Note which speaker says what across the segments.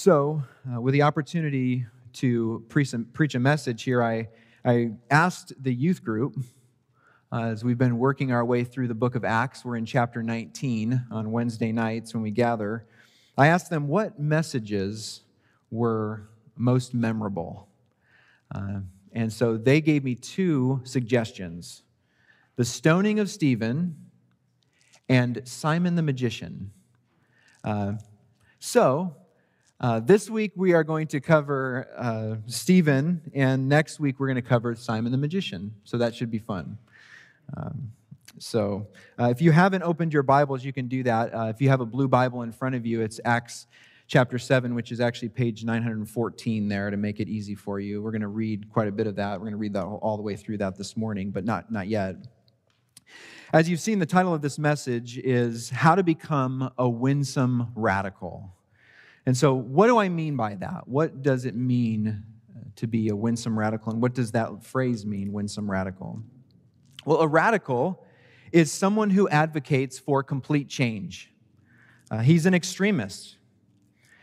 Speaker 1: So, uh, with the opportunity to pre- preach a message here, I, I asked the youth group, uh, as we've been working our way through the book of Acts, we're in chapter 19 on Wednesday nights when we gather. I asked them what messages were most memorable. Uh, and so they gave me two suggestions the stoning of Stephen and Simon the magician. Uh, so, uh, this week we are going to cover uh, Stephen, and next week we're going to cover Simon the magician. So that should be fun. Um, so uh, if you haven't opened your Bibles, you can do that. Uh, if you have a blue Bible in front of you, it's Acts chapter 7, which is actually page 914 there to make it easy for you. We're going to read quite a bit of that. We're going to read that all the way through that this morning, but not, not yet. As you've seen, the title of this message is How to Become a Winsome Radical. And so, what do I mean by that? What does it mean uh, to be a winsome radical? And what does that phrase mean, winsome radical? Well, a radical is someone who advocates for complete change. Uh, he's an extremist.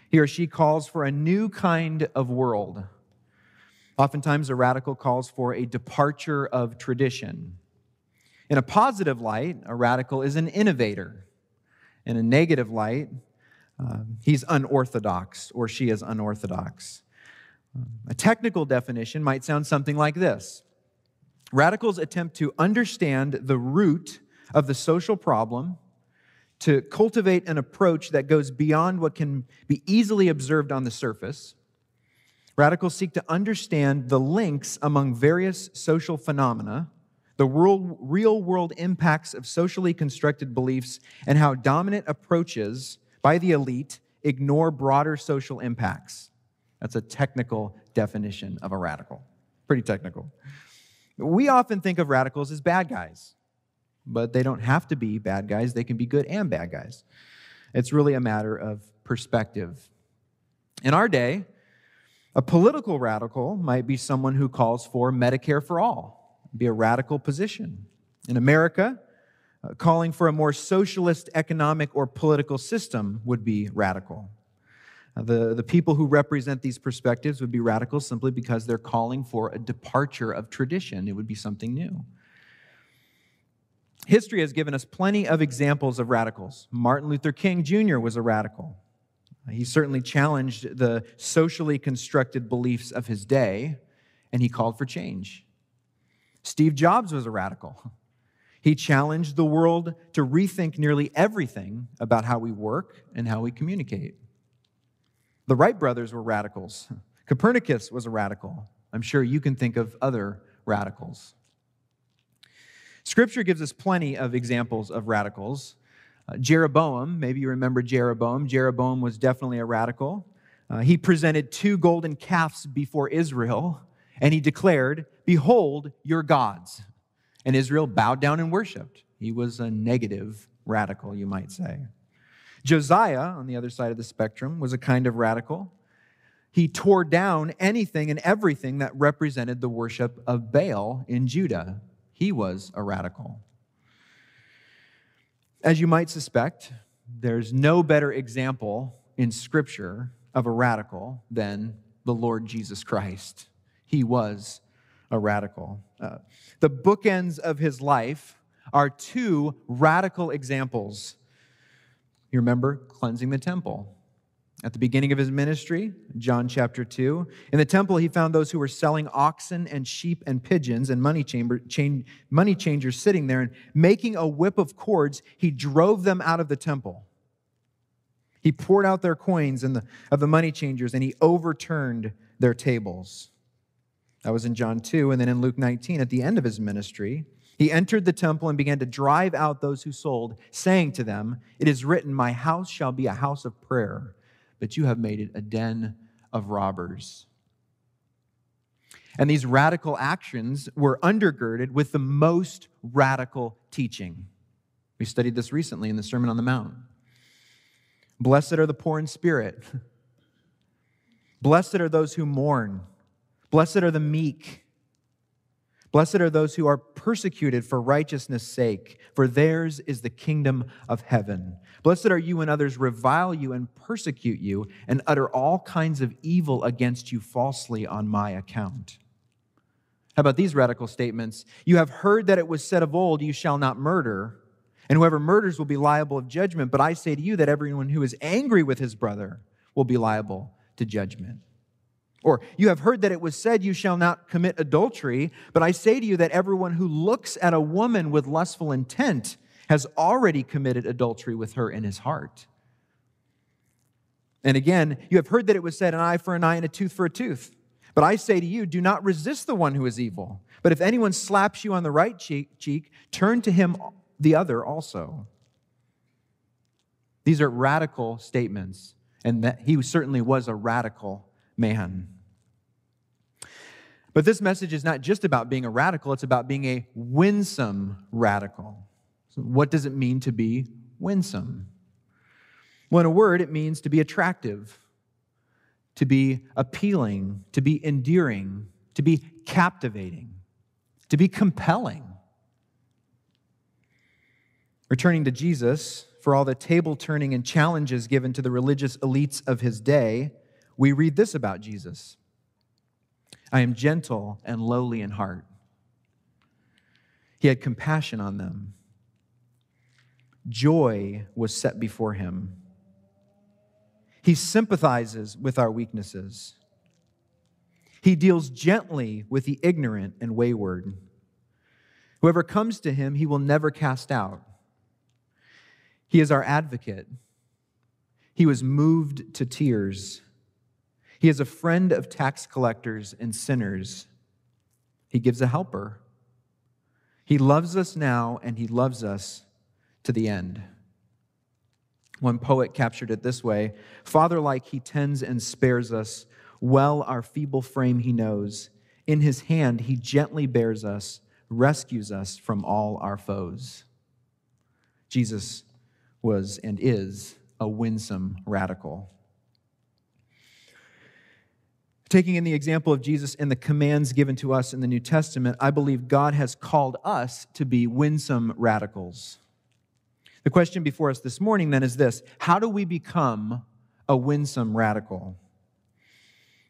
Speaker 1: He or she calls for a new kind of world. Oftentimes, a radical calls for a departure of tradition. In a positive light, a radical is an innovator. In a negative light, um, he's unorthodox or she is unorthodox. Um, a technical definition might sound something like this Radicals attempt to understand the root of the social problem, to cultivate an approach that goes beyond what can be easily observed on the surface. Radicals seek to understand the links among various social phenomena, the real world impacts of socially constructed beliefs, and how dominant approaches by the elite ignore broader social impacts. That's a technical definition of a radical. Pretty technical. We often think of radicals as bad guys, but they don't have to be bad guys. They can be good and bad guys. It's really a matter of perspective. In our day, a political radical might be someone who calls for Medicare for all, be a radical position. In America, calling for a more socialist economic or political system would be radical. Uh, the, the people who represent these perspectives would be radical simply because they're calling for a departure of tradition. It would be something new. History has given us plenty of examples of radicals. Martin Luther King Jr. was a radical. He certainly challenged the socially constructed beliefs of his day, and he called for change. Steve Jobs was a radical. He challenged the world to rethink nearly everything about how we work and how we communicate. The Wright brothers were radicals. Copernicus was a radical. I'm sure you can think of other radicals. Scripture gives us plenty of examples of radicals. Uh, Jeroboam, maybe you remember Jeroboam. Jeroboam was definitely a radical. Uh, he presented two golden calves before Israel, and he declared, Behold your gods. And Israel bowed down and worshiped. He was a negative radical, you might say. Josiah, on the other side of the spectrum, was a kind of radical. He tore down anything and everything that represented the worship of Baal in Judah. He was a radical. As you might suspect, there's no better example in Scripture of a radical than the Lord Jesus Christ. He was a radical. Uh, the bookends of his life are two radical examples. You remember cleansing the temple. At the beginning of his ministry, John chapter 2, in the temple he found those who were selling oxen and sheep and pigeons and money, chamber, chain, money changers sitting there, and making a whip of cords, he drove them out of the temple. He poured out their coins the, of the money changers, and he overturned their tables. That was in John 2. And then in Luke 19, at the end of his ministry, he entered the temple and began to drive out those who sold, saying to them, It is written, My house shall be a house of prayer, but you have made it a den of robbers. And these radical actions were undergirded with the most radical teaching. We studied this recently in the Sermon on the Mount. Blessed are the poor in spirit. Blessed are those who mourn. Blessed are the meek. Blessed are those who are persecuted for righteousness' sake, for theirs is the kingdom of heaven. Blessed are you when others revile you and persecute you and utter all kinds of evil against you falsely on my account. How about these radical statements? You have heard that it was said of old, You shall not murder, and whoever murders will be liable of judgment. But I say to you that everyone who is angry with his brother will be liable to judgment. Or, you have heard that it was said, You shall not commit adultery, but I say to you that everyone who looks at a woman with lustful intent has already committed adultery with her in his heart. And again, you have heard that it was said, An eye for an eye and a tooth for a tooth. But I say to you, do not resist the one who is evil. But if anyone slaps you on the right cheek, cheek turn to him the other also. These are radical statements, and that he certainly was a radical man. But this message is not just about being a radical, it's about being a winsome radical. So what does it mean to be winsome? Well, in a word, it means to be attractive, to be appealing, to be endearing, to be captivating, to be compelling. Returning to Jesus, for all the table turning and challenges given to the religious elites of his day, we read this about Jesus I am gentle and lowly in heart. He had compassion on them. Joy was set before him. He sympathizes with our weaknesses. He deals gently with the ignorant and wayward. Whoever comes to him, he will never cast out. He is our advocate. He was moved to tears. He is a friend of tax collectors and sinners. He gives a helper. He loves us now and he loves us to the end. One poet captured it this way Father like, he tends and spares us. Well, our feeble frame he knows. In his hand, he gently bears us, rescues us from all our foes. Jesus was and is a winsome radical. Taking in the example of Jesus and the commands given to us in the New Testament, I believe God has called us to be winsome radicals. The question before us this morning then is this How do we become a winsome radical?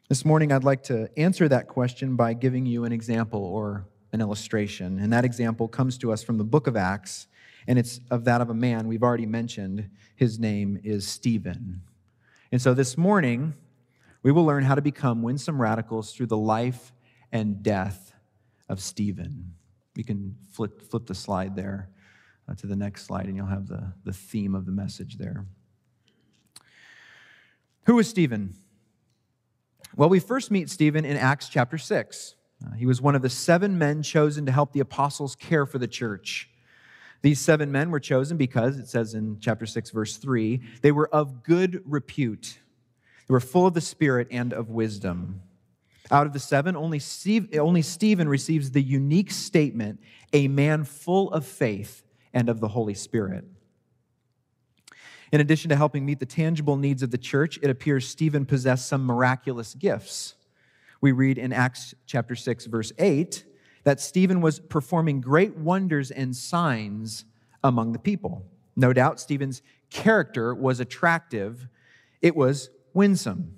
Speaker 1: This morning, I'd like to answer that question by giving you an example or an illustration. And that example comes to us from the book of Acts, and it's of that of a man we've already mentioned. His name is Stephen. And so this morning, we will learn how to become winsome radicals through the life and death of Stephen. You can flip, flip the slide there uh, to the next slide, and you'll have the, the theme of the message there. Who is Stephen? Well, we first meet Stephen in Acts chapter 6. Uh, he was one of the seven men chosen to help the apostles care for the church. These seven men were chosen because, it says in chapter 6, verse 3, they were of good repute. They were full of the Spirit and of wisdom. Out of the seven, only, Steve, only Stephen receives the unique statement, a man full of faith and of the Holy Spirit. In addition to helping meet the tangible needs of the church, it appears Stephen possessed some miraculous gifts. We read in Acts chapter 6, verse 8, that Stephen was performing great wonders and signs among the people. No doubt Stephen's character was attractive. It was winsome.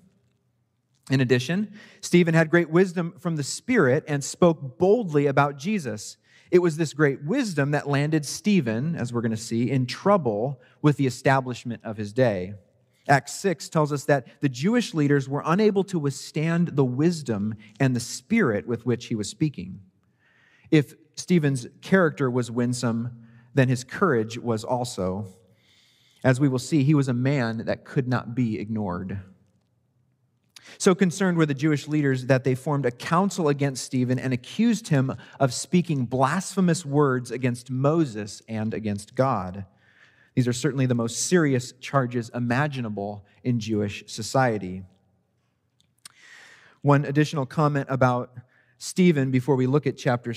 Speaker 1: In addition, Stephen had great wisdom from the Spirit and spoke boldly about Jesus. It was this great wisdom that landed Stephen, as we're going to see, in trouble with the establishment of his day. Acts 6 tells us that the Jewish leaders were unable to withstand the wisdom and the spirit with which he was speaking. If Stephen's character was winsome, then his courage was also. As we will see, he was a man that could not be ignored. So concerned were the Jewish leaders that they formed a council against Stephen and accused him of speaking blasphemous words against Moses and against God. These are certainly the most serious charges imaginable in Jewish society. One additional comment about Stephen before we look at chapter,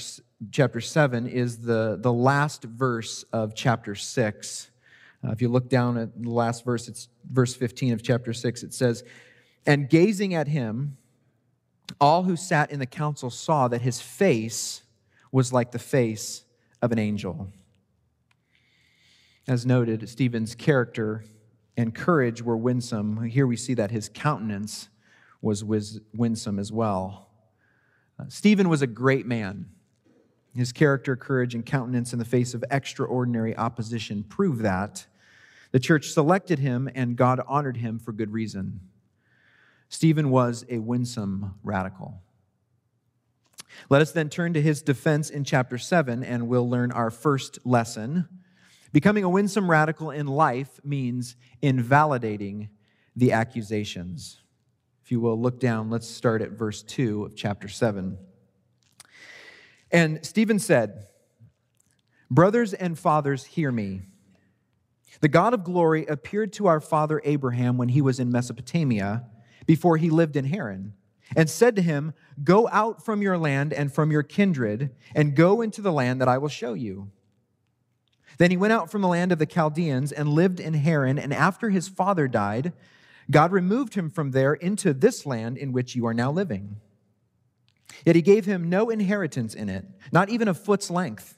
Speaker 1: chapter 7 is the, the last verse of chapter 6. Uh, if you look down at the last verse, it's verse 15 of chapter 6. It says, And gazing at him, all who sat in the council saw that his face was like the face of an angel. As noted, Stephen's character and courage were winsome. Here we see that his countenance was winsome as well. Uh, Stephen was a great man. His character, courage, and countenance in the face of extraordinary opposition prove that. The church selected him, and God honored him for good reason. Stephen was a winsome radical. Let us then turn to his defense in chapter 7, and we'll learn our first lesson. Becoming a winsome radical in life means invalidating the accusations. If you will look down, let's start at verse 2 of chapter 7. And Stephen said, Brothers and fathers, hear me. The God of glory appeared to our father Abraham when he was in Mesopotamia, before he lived in Haran, and said to him, Go out from your land and from your kindred, and go into the land that I will show you. Then he went out from the land of the Chaldeans and lived in Haran, and after his father died, God removed him from there into this land in which you are now living. Yet he gave him no inheritance in it, not even a foot's length,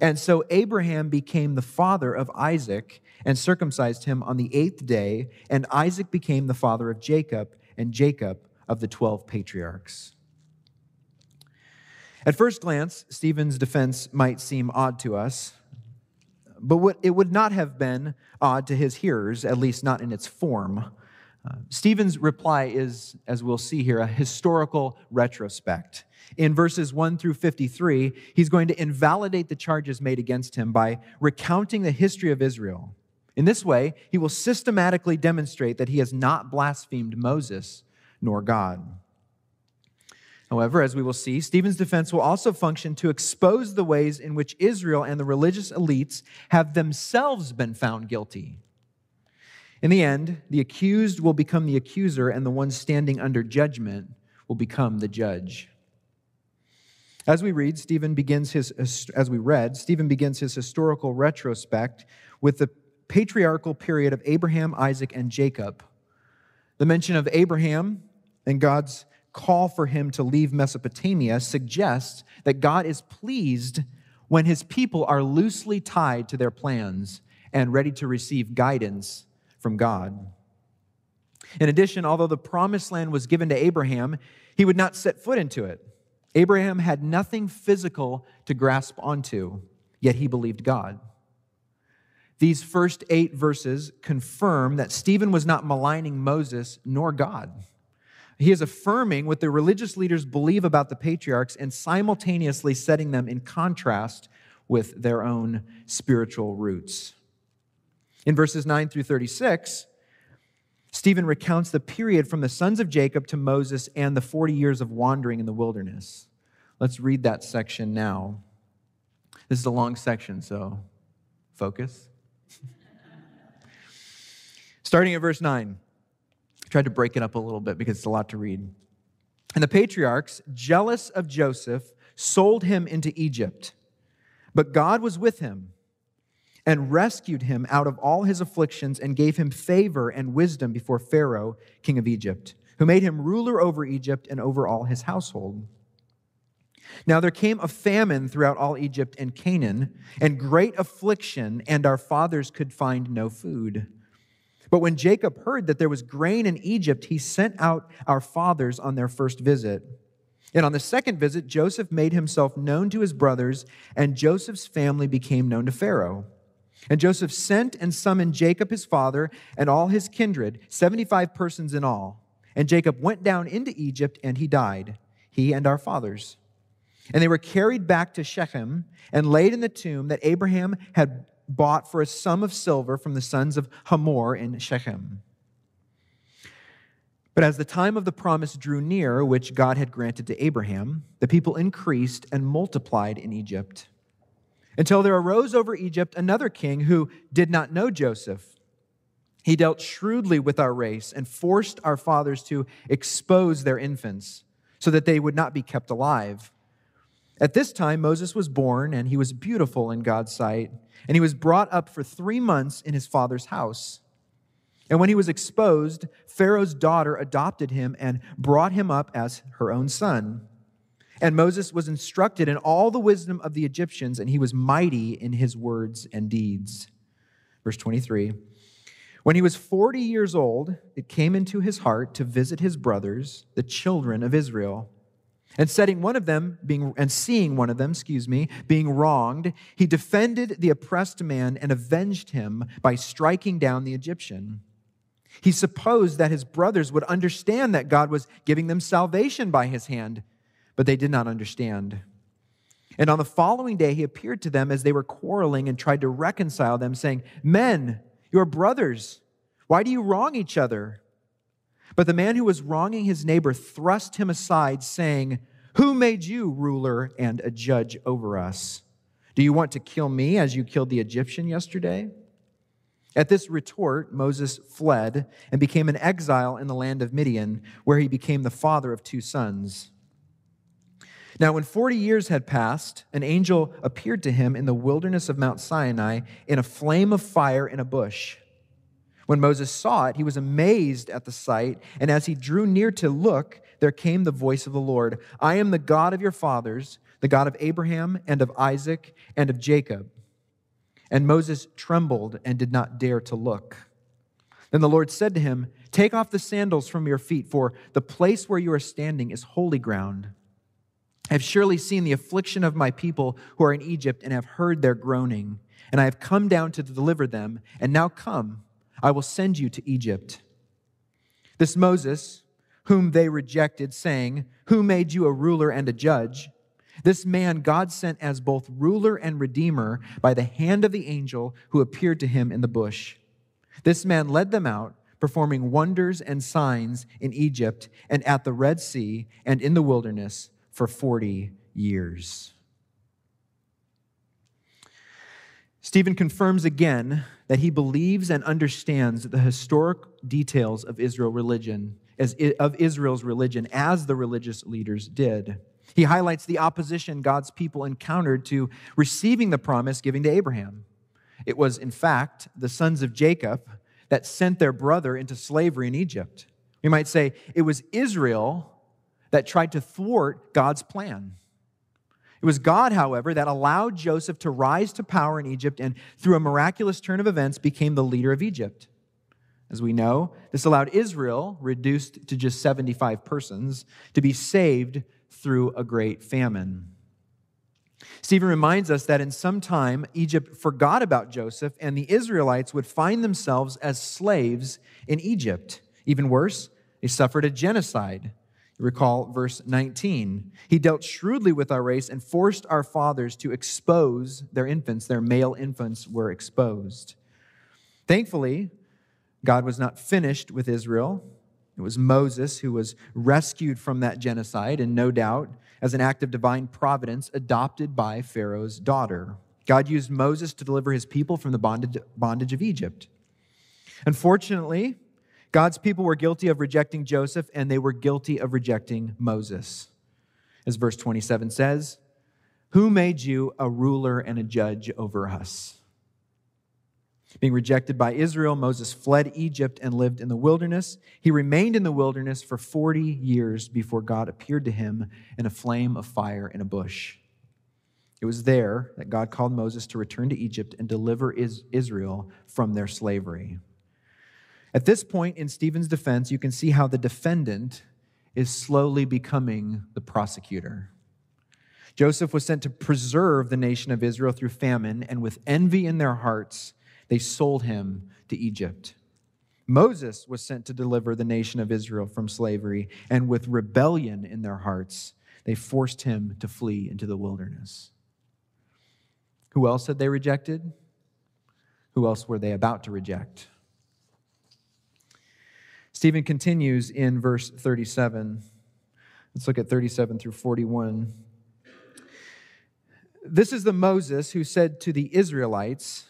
Speaker 1: And so Abraham became the father of Isaac and circumcised him on the eighth day. And Isaac became the father of Jacob, and Jacob of the 12 patriarchs. At first glance, Stephen's defense might seem odd to us, but it would not have been odd to his hearers, at least not in its form. Uh, Stephen's reply is, as we'll see here, a historical retrospect. In verses 1 through 53, he's going to invalidate the charges made against him by recounting the history of Israel. In this way, he will systematically demonstrate that he has not blasphemed Moses nor God. However, as we will see, Stephen's defense will also function to expose the ways in which Israel and the religious elites have themselves been found guilty. In the end, the accused will become the accuser, and the one standing under judgment will become the judge. As we read, Stephen begins his, as we read, Stephen begins his historical retrospect with the patriarchal period of Abraham, Isaac, and Jacob. The mention of Abraham and God's call for him to leave Mesopotamia suggests that God is pleased when his people are loosely tied to their plans and ready to receive guidance from God. In addition, although the promised land was given to Abraham, he would not set foot into it. Abraham had nothing physical to grasp onto, yet he believed God. These first eight verses confirm that Stephen was not maligning Moses nor God. He is affirming what the religious leaders believe about the patriarchs and simultaneously setting them in contrast with their own spiritual roots. In verses 9 through 36, Stephen recounts the period from the sons of Jacob to Moses and the 40 years of wandering in the wilderness. Let's read that section now. This is a long section, so focus. Starting at verse 9 I tried to break it up a little bit because it's a lot to read. And the patriarchs, jealous of Joseph, sold him into Egypt. But God was with him and rescued him out of all his afflictions and gave him favor and wisdom before Pharaoh, king of Egypt, who made him ruler over Egypt and over all his household. Now there came a famine throughout all Egypt and Canaan, and great affliction, and our fathers could find no food. But when Jacob heard that there was grain in Egypt, he sent out our fathers on their first visit. And on the second visit, Joseph made himself known to his brothers, and Joseph's family became known to Pharaoh. And Joseph sent and summoned Jacob his father and all his kindred, 75 persons in all. And Jacob went down into Egypt, and he died, he and our fathers. And they were carried back to Shechem and laid in the tomb that Abraham had bought for a sum of silver from the sons of Hamor in Shechem. But as the time of the promise drew near, which God had granted to Abraham, the people increased and multiplied in Egypt. Until there arose over Egypt another king who did not know Joseph. He dealt shrewdly with our race and forced our fathers to expose their infants so that they would not be kept alive. At this time, Moses was born, and he was beautiful in God's sight, and he was brought up for three months in his father's house. And when he was exposed, Pharaoh's daughter adopted him and brought him up as her own son. And Moses was instructed in all the wisdom of the Egyptians, and he was mighty in his words and deeds. Verse 23 When he was 40 years old, it came into his heart to visit his brothers, the children of Israel. And setting one of them being and seeing one of them, excuse me, being wronged, he defended the oppressed man and avenged him by striking down the Egyptian. He supposed that his brothers would understand that God was giving them salvation by his hand but they did not understand. And on the following day, he appeared to them as they were quarreling and tried to reconcile them, saying, Men, you are brothers. Why do you wrong each other? But the man who was wronging his neighbor thrust him aside, saying, Who made you ruler and a judge over us? Do you want to kill me as you killed the Egyptian yesterday? At this retort, Moses fled and became an exile in the land of Midian, where he became the father of two sons. Now, when 40 years had passed, an angel appeared to him in the wilderness of Mount Sinai in a flame of fire in a bush. When Moses saw it, he was amazed at the sight, and as he drew near to look, there came the voice of the Lord I am the God of your fathers, the God of Abraham and of Isaac and of Jacob. And Moses trembled and did not dare to look. Then the Lord said to him, Take off the sandals from your feet, for the place where you are standing is holy ground. I have surely seen the affliction of my people who are in Egypt and have heard their groaning. And I have come down to deliver them. And now come, I will send you to Egypt. This Moses, whom they rejected, saying, Who made you a ruler and a judge? This man God sent as both ruler and redeemer by the hand of the angel who appeared to him in the bush. This man led them out, performing wonders and signs in Egypt and at the Red Sea and in the wilderness for 40 years. Stephen confirms again that he believes and understands the historic details of Israel religion as of Israel's religion as the religious leaders did. He highlights the opposition God's people encountered to receiving the promise given to Abraham. It was, in fact, the sons of Jacob that sent their brother into slavery in Egypt. We might say it was Israel that tried to thwart God's plan. It was God, however, that allowed Joseph to rise to power in Egypt and, through a miraculous turn of events, became the leader of Egypt. As we know, this allowed Israel, reduced to just 75 persons, to be saved through a great famine. Stephen reminds us that in some time, Egypt forgot about Joseph, and the Israelites would find themselves as slaves in Egypt. Even worse, they suffered a genocide Recall verse 19. He dealt shrewdly with our race and forced our fathers to expose their infants. Their male infants were exposed. Thankfully, God was not finished with Israel. It was Moses who was rescued from that genocide, and no doubt, as an act of divine providence, adopted by Pharaoh's daughter. God used Moses to deliver his people from the bondage, of Egypt. Unfortunately, God's people were guilty of rejecting Joseph, and they were guilty of rejecting Moses. As verse 27 says, Who made you a ruler and a judge over us? Being rejected by Israel, Moses fled Egypt and lived in the wilderness. He remained in the wilderness for 40 years before God appeared to him in a flame of fire in a bush. It was there that God called Moses to return to Egypt and deliver Israel from their slavery. At this point in Stephen's defense, you can see how the defendant is slowly becoming the prosecutor. Joseph was sent to preserve the nation of Israel through famine, and with envy in their hearts, they sold him to Egypt. Moses was sent to deliver the nation of Israel from slavery, and with rebellion in their hearts, they forced him to flee into the wilderness. Who else had they rejected? Who else were they about to reject? Stephen continues in verse 37. Let's look at 37 through 41. This is the Moses who said to the Israelites,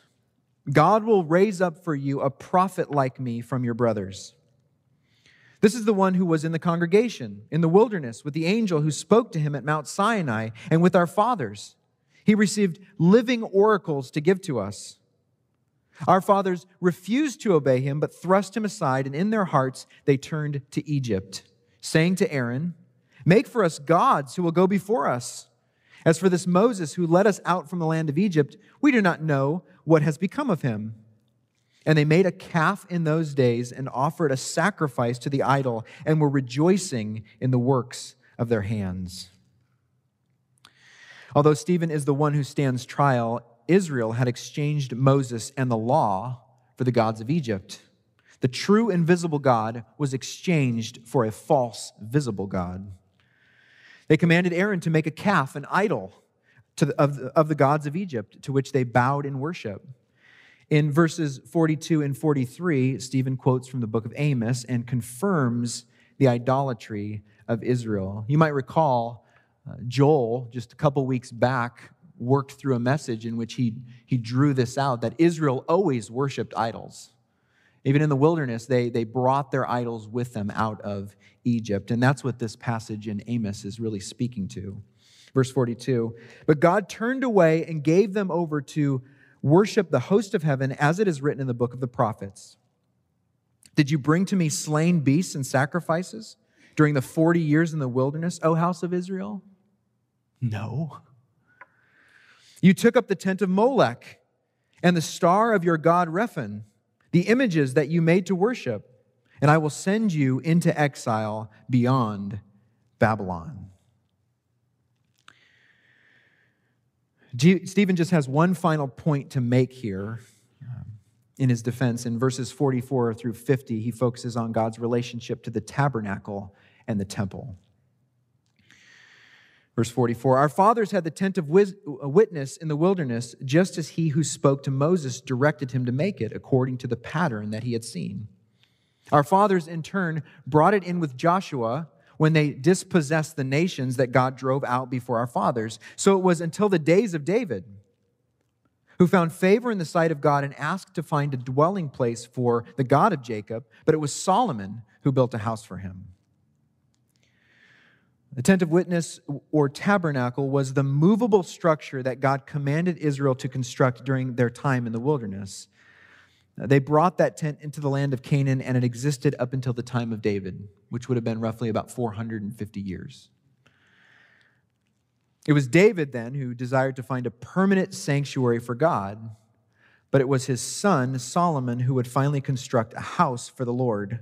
Speaker 1: God will raise up for you a prophet like me from your brothers. This is the one who was in the congregation in the wilderness with the angel who spoke to him at Mount Sinai and with our fathers. He received living oracles to give to us. Our fathers refused to obey him, but thrust him aside, and in their hearts they turned to Egypt, saying to Aaron, Make for us gods who will go before us. As for this Moses who led us out from the land of Egypt, we do not know what has become of him. And they made a calf in those days and offered a sacrifice to the idol and were rejoicing in the works of their hands. Although Stephen is the one who stands trial, Israel had exchanged Moses and the law for the gods of Egypt. The true invisible God was exchanged for a false visible God. They commanded Aaron to make a calf, an idol the, of, of the gods of Egypt, to which they bowed in worship. In verses 42 and 43, Stephen quotes from the book of Amos and confirms the idolatry of Israel. You might recall uh, Joel, just a couple weeks back, worked through a message in which he, he drew this out that Israel always worshiped idols. Even in the wilderness, they, they brought their idols with them out of Egypt. And that's what this passage in Amos is really speaking to. Verse 42 But God turned away and gave them over to worship the host of heaven, as it is written in the book of the prophets. Did you bring to me slain beasts and sacrifices during the 40 years in the wilderness, O house of Israel? No. You took up the tent of Molech and the star of your god Rephan, the images that you made to worship, and I will send you into exile beyond Babylon. G- Stephen just has one final point to make here um, in his defense. In verses 44 through 50, he focuses on God's relationship to the tabernacle and the temple. Verse 44 Our fathers had the tent of uh, witness in the wilderness, just as he who spoke to Moses directed him to make it, according to the pattern that he had seen. Our fathers, in turn, brought it in with Joshua when they dispossessed the nations that God drove out before our fathers. So it was until the days of David, who found favor in the sight of God and asked to find a dwelling place for the God of Jacob, but it was Solomon who built a house for him. The tent of witness or tabernacle was the movable structure that God commanded Israel to construct during their time in the wilderness. Uh, they brought that tent into the land of Canaan, and it existed up until the time of David, which would have been roughly about 450 years. It was David then who desired to find a permanent sanctuary for God, but it was his son, Solomon, who would finally construct a house for the Lord.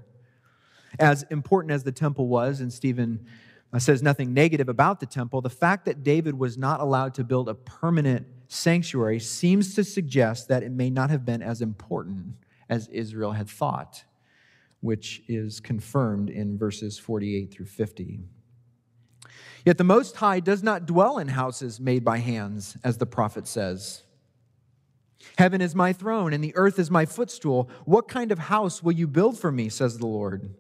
Speaker 1: As important as the temple was, and Stephen uh, says nothing negative about the temple, the fact that David was not allowed to build a permanent sanctuary seems to suggest that it may not have been as important as Israel had thought, which is confirmed in verses 48 through 50. Yet the Most High does not dwell in houses made by hands, as the prophet says. Heaven is my throne, and the earth is my footstool. What kind of house will you build for me, says the Lord?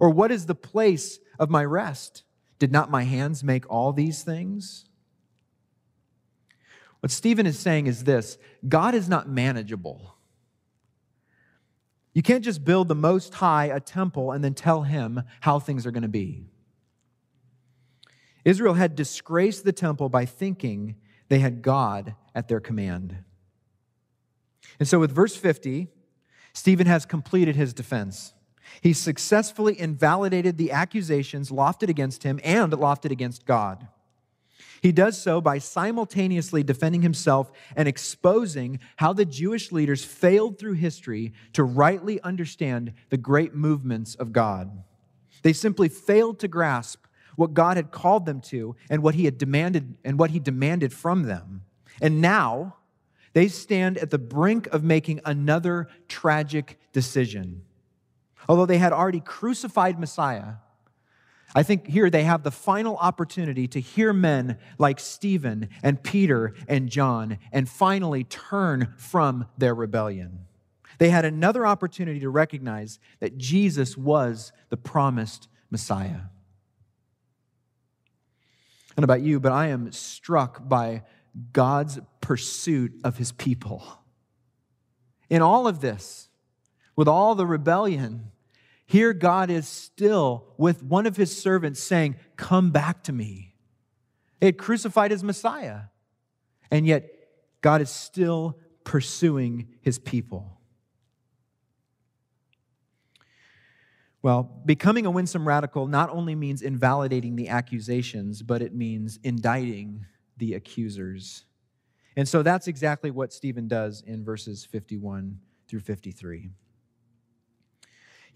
Speaker 1: Or what is the place of my rest? Did not my hands make all these things? What Stephen is saying is this God is not manageable. You can't just build the Most High a temple and then tell him how things are going to be. Israel had disgraced the temple by thinking they had God at their command. And so, with verse 50, Stephen has completed his defense. He successfully invalidated the accusations lofted against him and lofted against God. He does so by simultaneously defending himself and exposing how the Jewish leaders failed through history to rightly understand the great movements of God. They simply failed to grasp what God had called them to and what he had demanded and what he demanded from them. And now they stand at the brink of making another tragic decision. Although they had already crucified Messiah, I think here they have the final opportunity to hear men like Stephen and Peter and John and finally turn from their rebellion. They had another opportunity to recognize that Jesus was the promised Messiah. And about you, but I am struck by God's pursuit of his people. In all of this, with all the rebellion, here God is still with one of his servants saying, Come back to me. They had crucified his Messiah, and yet God is still pursuing his people. Well, becoming a winsome radical not only means invalidating the accusations, but it means indicting the accusers. And so that's exactly what Stephen does in verses 51 through 53.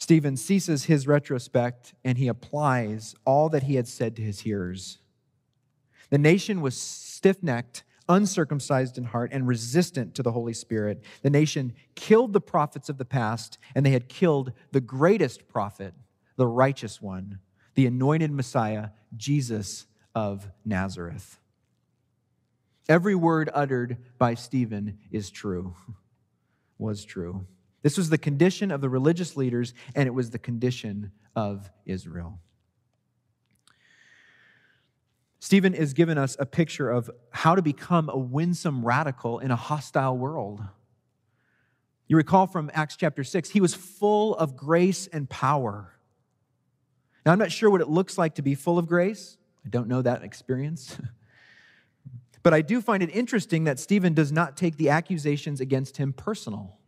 Speaker 1: Stephen ceases his retrospect and he applies all that he had said to his hearers. The nation was stiff necked, uncircumcised in heart, and resistant to the Holy Spirit. The nation killed the prophets of the past, and they had killed the greatest prophet the righteous one, the anointed Messiah, Jesus of Nazareth. Every word uttered by Stephen is true, was true. This was the condition of the religious leaders, and it was the condition of Israel. Stephen is giving us a picture of how to become a winsome radical in a hostile world. You recall from Acts chapter 6, he was full of grace and power. Now, I'm not sure what it looks like to be full of grace. I don't know that experience. but I do find it interesting that Stephen does not take the accusations against him personal.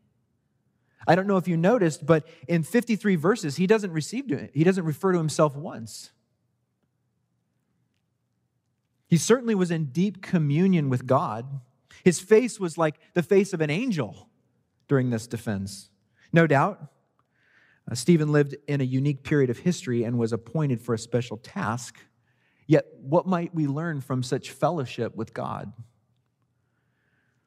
Speaker 1: I don't know if you noticed, but in 53 verses, he doesn't receive to. He doesn't refer to himself once. He certainly was in deep communion with God. His face was like the face of an angel during this defense. No doubt, uh, Stephen lived in a unique period of history and was appointed for a special task. Yet, what might we learn from such fellowship with God?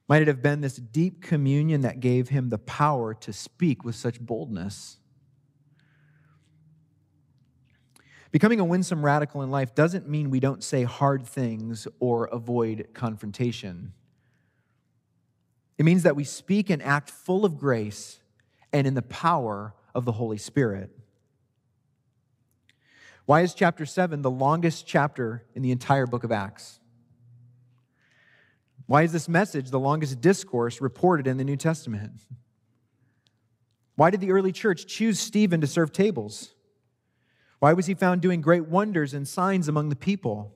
Speaker 1: Might it have been this deep communion that gave him the power to speak with such boldness? Becoming a winsome radical in life doesn't mean we don't say hard things or avoid confrontation. It means that we speak and act full of grace and in the power of the Holy Spirit. Why is chapter 7 the longest chapter in the entire book of Acts? Why is this message the longest discourse reported in the New Testament? Why did the early church choose Stephen to serve tables? Why was he found doing great wonders and signs among the people?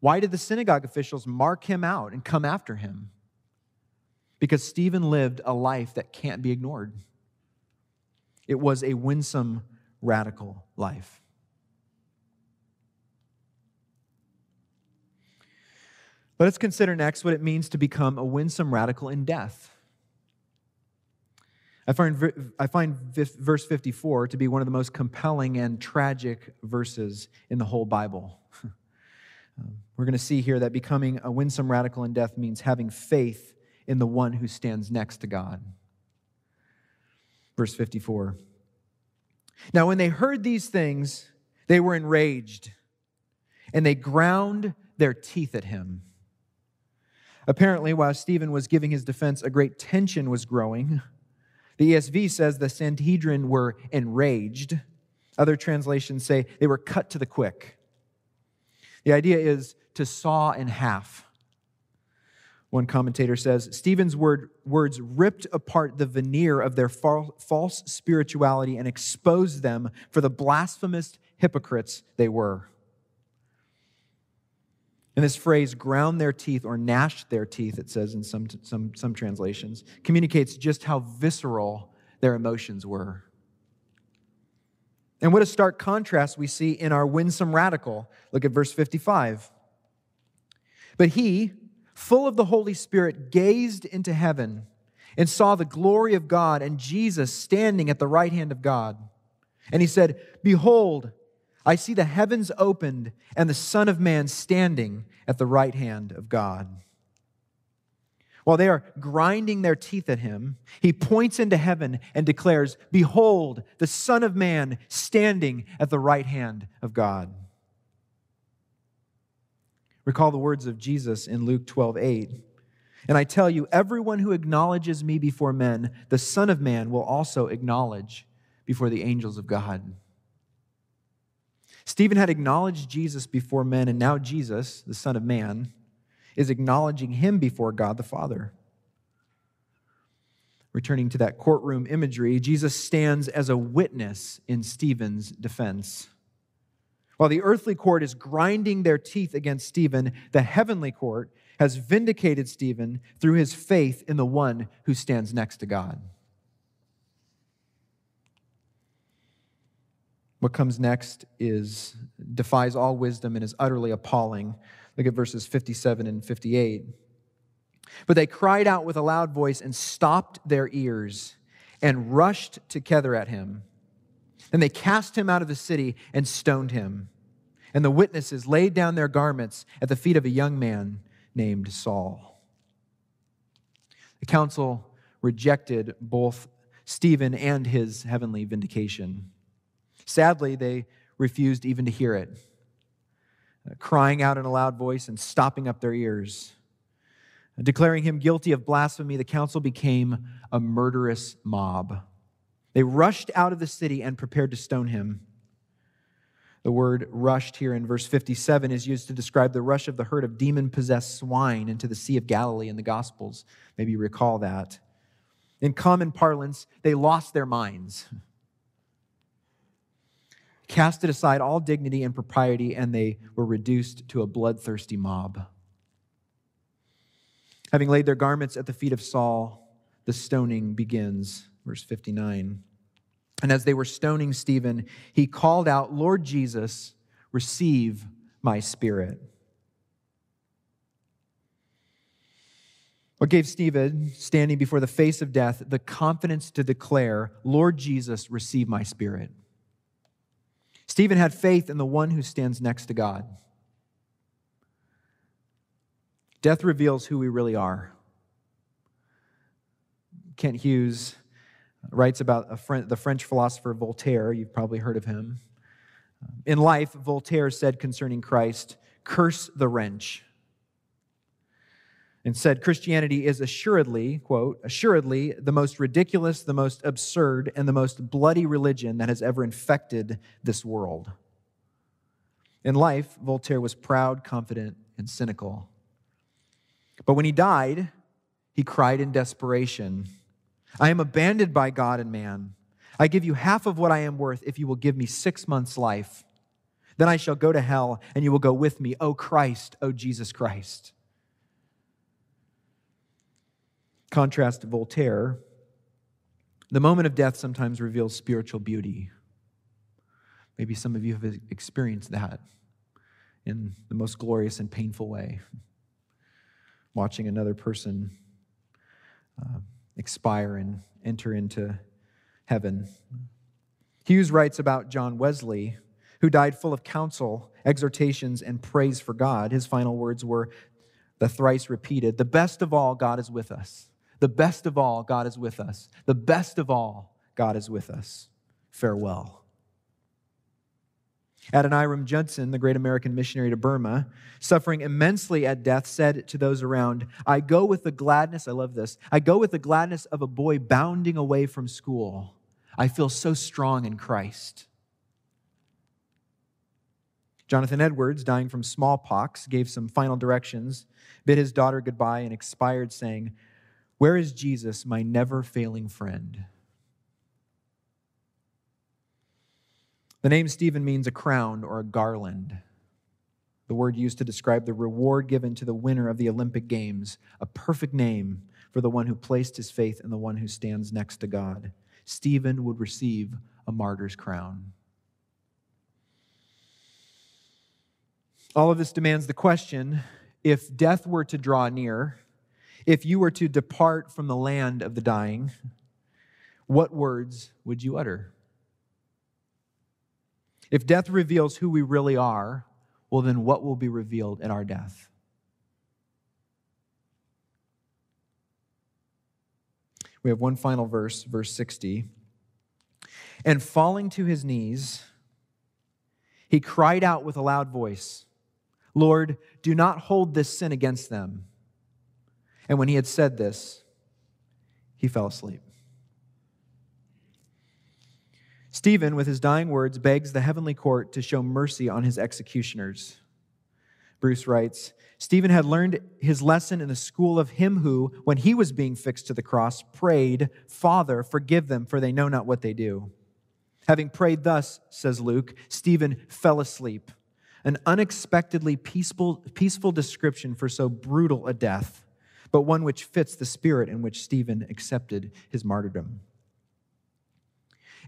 Speaker 1: Why did the synagogue officials mark him out and come after him? Because Stephen lived a life that can't be ignored. It was a winsome, radical life. Let us consider next what it means to become a winsome radical in death. I find, I find verse 54 to be one of the most compelling and tragic verses in the whole Bible. Um, we're going to see here that becoming a winsome radical in death means having faith in the one who stands next to God. Verse 54. Now, when they heard these things, they were enraged and they ground their teeth at him. Apparently, while Stephen was giving his defense, a great tension was growing. The ESV says the Sanhedrin were enraged. Other translations say they were cut to the quick. The idea is to saw in half. One commentator says Stephen's word, words ripped apart the veneer of their false spirituality and exposed them for the blasphemous hypocrites they were. And this phrase, ground their teeth or gnashed their teeth, it says in some, some, some translations, communicates just how visceral their emotions were. And what a stark contrast we see in our winsome radical. Look at verse 55. But he, full of the Holy Spirit, gazed into heaven and saw the glory of God and Jesus standing at the right hand of God. And he said, Behold, I see the heavens opened and the Son of Man standing at the right hand of God. While they are grinding their teeth at him, he points into heaven and declares, Behold, the Son of Man standing at the right hand of God. Recall the words of Jesus in Luke 12 8. And I tell you, everyone who acknowledges me before men, the Son of Man will also acknowledge before the angels of God. Stephen had acknowledged Jesus before men, and now Jesus, the Son of Man, is acknowledging him before God the Father. Returning to that courtroom imagery, Jesus stands as a witness in Stephen's defense. While the earthly court is grinding their teeth against Stephen, the heavenly court has vindicated Stephen through his faith in the one who stands next to God. What comes next is defies all wisdom and is utterly appalling. Look at verses 57 and 58. But they cried out with a loud voice and stopped their ears and rushed together at him. Then they cast him out of the city and stoned him. And the witnesses laid down their garments at the feet of a young man named Saul. The council rejected both Stephen and his heavenly vindication. Sadly, they refused even to hear it, uh, crying out in a loud voice and stopping up their ears. Uh, declaring him guilty of blasphemy, the council became a murderous mob. They rushed out of the city and prepared to stone him. The word rushed here in verse 57 is used to describe the rush of the herd of demon possessed swine into the Sea of Galilee in the Gospels. Maybe you recall that. In common parlance, they lost their minds, casted aside all dignity and propriety, and they were reduced to a bloodthirsty mob. Having laid their garments at the feet of Saul, the stoning begins. Verse 59. And as they were stoning Stephen, he called out, Lord Jesus, receive my spirit. What gave Stephen, standing before the face of death, the confidence to declare, Lord Jesus, receive my spirit? Stephen had faith in the one who stands next to God. Death reveals who we really are. Kent Hughes writes about the French philosopher Voltaire. You've probably heard of him. In life, Voltaire said concerning Christ, curse the wrench. And said Christianity is assuredly, quote, assuredly the most ridiculous, the most absurd, and the most bloody religion that has ever infected this world. In life, Voltaire was proud, confident, and cynical. But when he died, he cried in desperation I am abandoned by God and man. I give you half of what I am worth if you will give me six months' life. Then I shall go to hell, and you will go with me, O Christ, O Jesus Christ. Contrast to Voltaire, the moment of death sometimes reveals spiritual beauty. Maybe some of you have experienced that in the most glorious and painful way. Watching another person. Uh, expire and enter into heaven. Hughes writes about John Wesley, who died full of counsel, exhortations, and praise for God. His final words were the thrice repeated The best of all, God is with us. The best of all, God is with us. The best of all, God is with us. Farewell. Adoniram Judson, the great American missionary to Burma, suffering immensely at death, said to those around, I go with the gladness, I love this, I go with the gladness of a boy bounding away from school. I feel so strong in Christ. Jonathan Edwards, dying from smallpox, gave some final directions, bid his daughter goodbye, and expired saying, Where is Jesus, my never failing friend? The name Stephen means a crown or a garland, the word used to describe the reward given to the winner of the Olympic Games, a perfect name for the one who placed his faith in the one who stands next to God. Stephen would receive a martyr's crown. All of this demands the question if death were to draw near, if you were to depart from the land of the dying, what words would you utter? If death reveals who we really are, well, then what will be revealed in our death? We have one final verse, verse 60. And falling to his knees, he cried out with a loud voice, Lord, do not hold this sin against them. And when he had said this, he fell asleep. Stephen, with his dying words, begs the heavenly court to show mercy on his executioners. Bruce writes Stephen had learned his lesson in the school of him who, when he was being fixed to the cross, prayed, Father, forgive them, for they know not what they do. Having prayed thus, says Luke, Stephen fell asleep. An unexpectedly peaceful, peaceful description for so brutal a death, but one which fits the spirit in which Stephen accepted his martyrdom.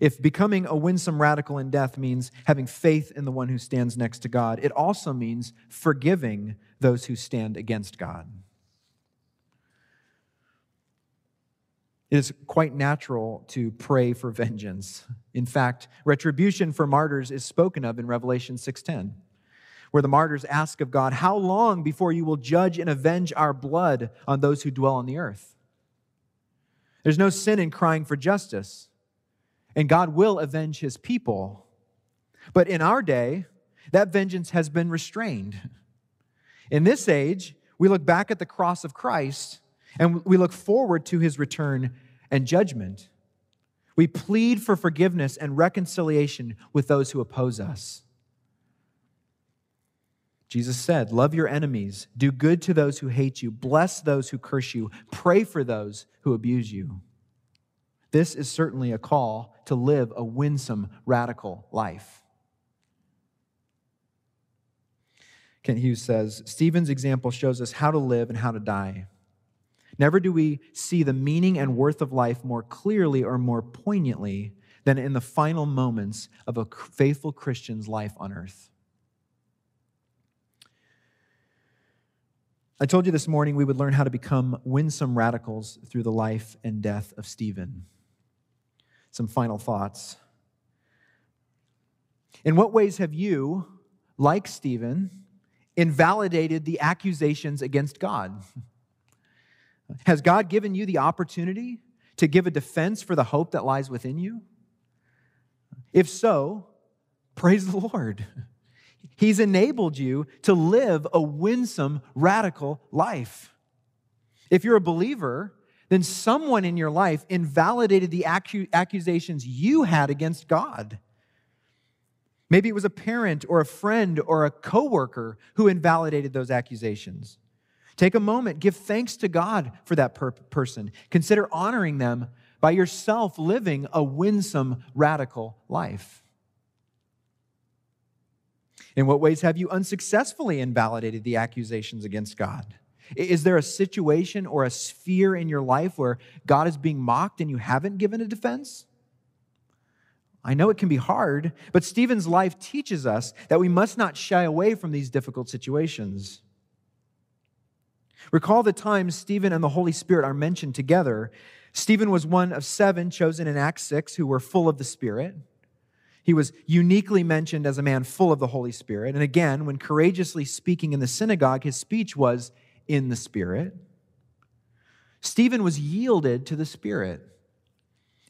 Speaker 1: If becoming a winsome radical in death means having faith in the one who stands next to God, it also means forgiving those who stand against God. It is quite natural to pray for vengeance. In fact, retribution for martyrs is spoken of in Revelation 6:10, where the martyrs ask of God, "How long before you will judge and avenge our blood on those who dwell on the earth?" There's no sin in crying for justice, and God will avenge his people. But in our day, that vengeance has been restrained. In this age, we look back at the cross of Christ and we look forward to his return and judgment. We plead for forgiveness and reconciliation with those who oppose us. Jesus said, Love your enemies, do good to those who hate you, bless those who curse you, pray for those who abuse you. This is certainly a call to live a winsome, radical life. Kent Hughes says Stephen's example shows us how to live and how to die. Never do we see the meaning and worth of life more clearly or more poignantly than in the final moments of a faithful Christian's life on earth. I told you this morning we would learn how to become winsome radicals through the life and death of Stephen. Some final thoughts. In what ways have you, like Stephen, invalidated the accusations against God? Has God given you the opportunity to give a defense for the hope that lies within you? If so, praise the Lord. He's enabled you to live a winsome, radical life. If you're a believer, then someone in your life invalidated the accusations you had against God. Maybe it was a parent or a friend or a coworker who invalidated those accusations. Take a moment, give thanks to God for that per- person. Consider honoring them by yourself living a winsome, radical life. In what ways have you unsuccessfully invalidated the accusations against God? Is there a situation or a sphere in your life where God is being mocked and you haven't given a defense? I know it can be hard, but Stephen's life teaches us that we must not shy away from these difficult situations. Recall the times Stephen and the Holy Spirit are mentioned together. Stephen was one of seven chosen in Acts 6 who were full of the Spirit. He was uniquely mentioned as a man full of the Holy Spirit. And again, when courageously speaking in the synagogue, his speech was in the Spirit. Stephen was yielded to the Spirit.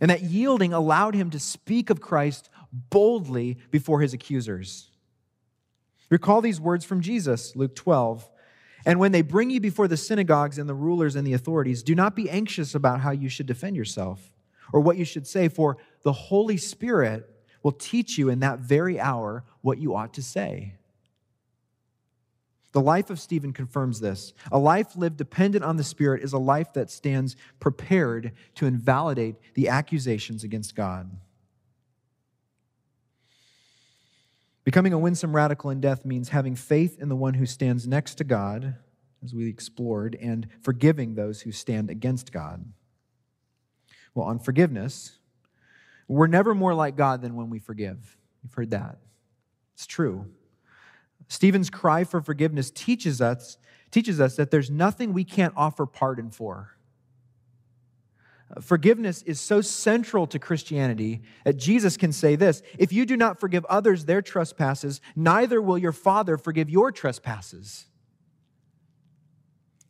Speaker 1: And that yielding allowed him to speak of Christ boldly before his accusers. Recall these words from Jesus, Luke 12. And when they bring you before the synagogues and the rulers and the authorities, do not be anxious about how you should defend yourself or what you should say, for the Holy Spirit will teach you in that very hour what you ought to say. The life of Stephen confirms this. A life lived dependent on the Spirit is a life that stands prepared to invalidate the accusations against God. Becoming a winsome radical in death means having faith in the one who stands next to God, as we explored, and forgiving those who stand against God. Well, on forgiveness, we're never more like God than when we forgive. You've heard that. It's true. Stephen's cry for forgiveness teaches us, teaches us that there's nothing we can't offer pardon for. Forgiveness is so central to Christianity that Jesus can say this If you do not forgive others their trespasses, neither will your Father forgive your trespasses.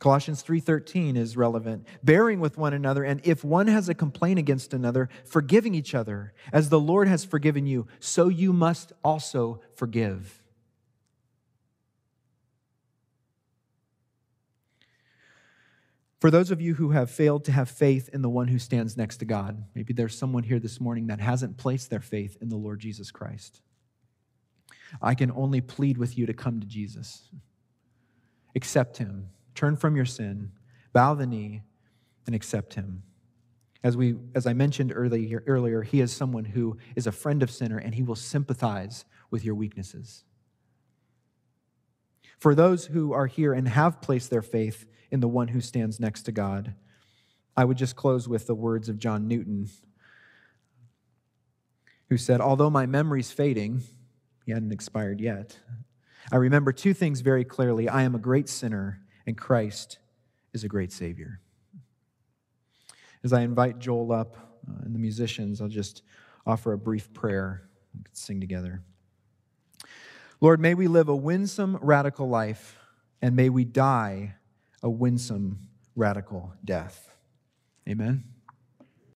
Speaker 1: Colossians 3:13 is relevant. Bearing with one another and if one has a complaint against another, forgiving each other, as the Lord has forgiven you, so you must also forgive. For those of you who have failed to have faith in the one who stands next to God, maybe there's someone here this morning that hasn't placed their faith in the Lord Jesus Christ. I can only plead with you to come to Jesus. Accept him Turn from your sin, bow the knee, and accept him. As, we, as I mentioned earlier, earlier, he is someone who is a friend of sinner and he will sympathize with your weaknesses. For those who are here and have placed their faith in the one who stands next to God, I would just close with the words of John Newton, who said, Although my memory's fading, he hadn't expired yet, I remember two things very clearly I am a great sinner and Christ is a great Savior. As I invite Joel up uh, and the musicians, I'll just offer a brief prayer. We can sing together. Lord, may we live a winsome, radical life, and may we die a winsome, radical death. Amen.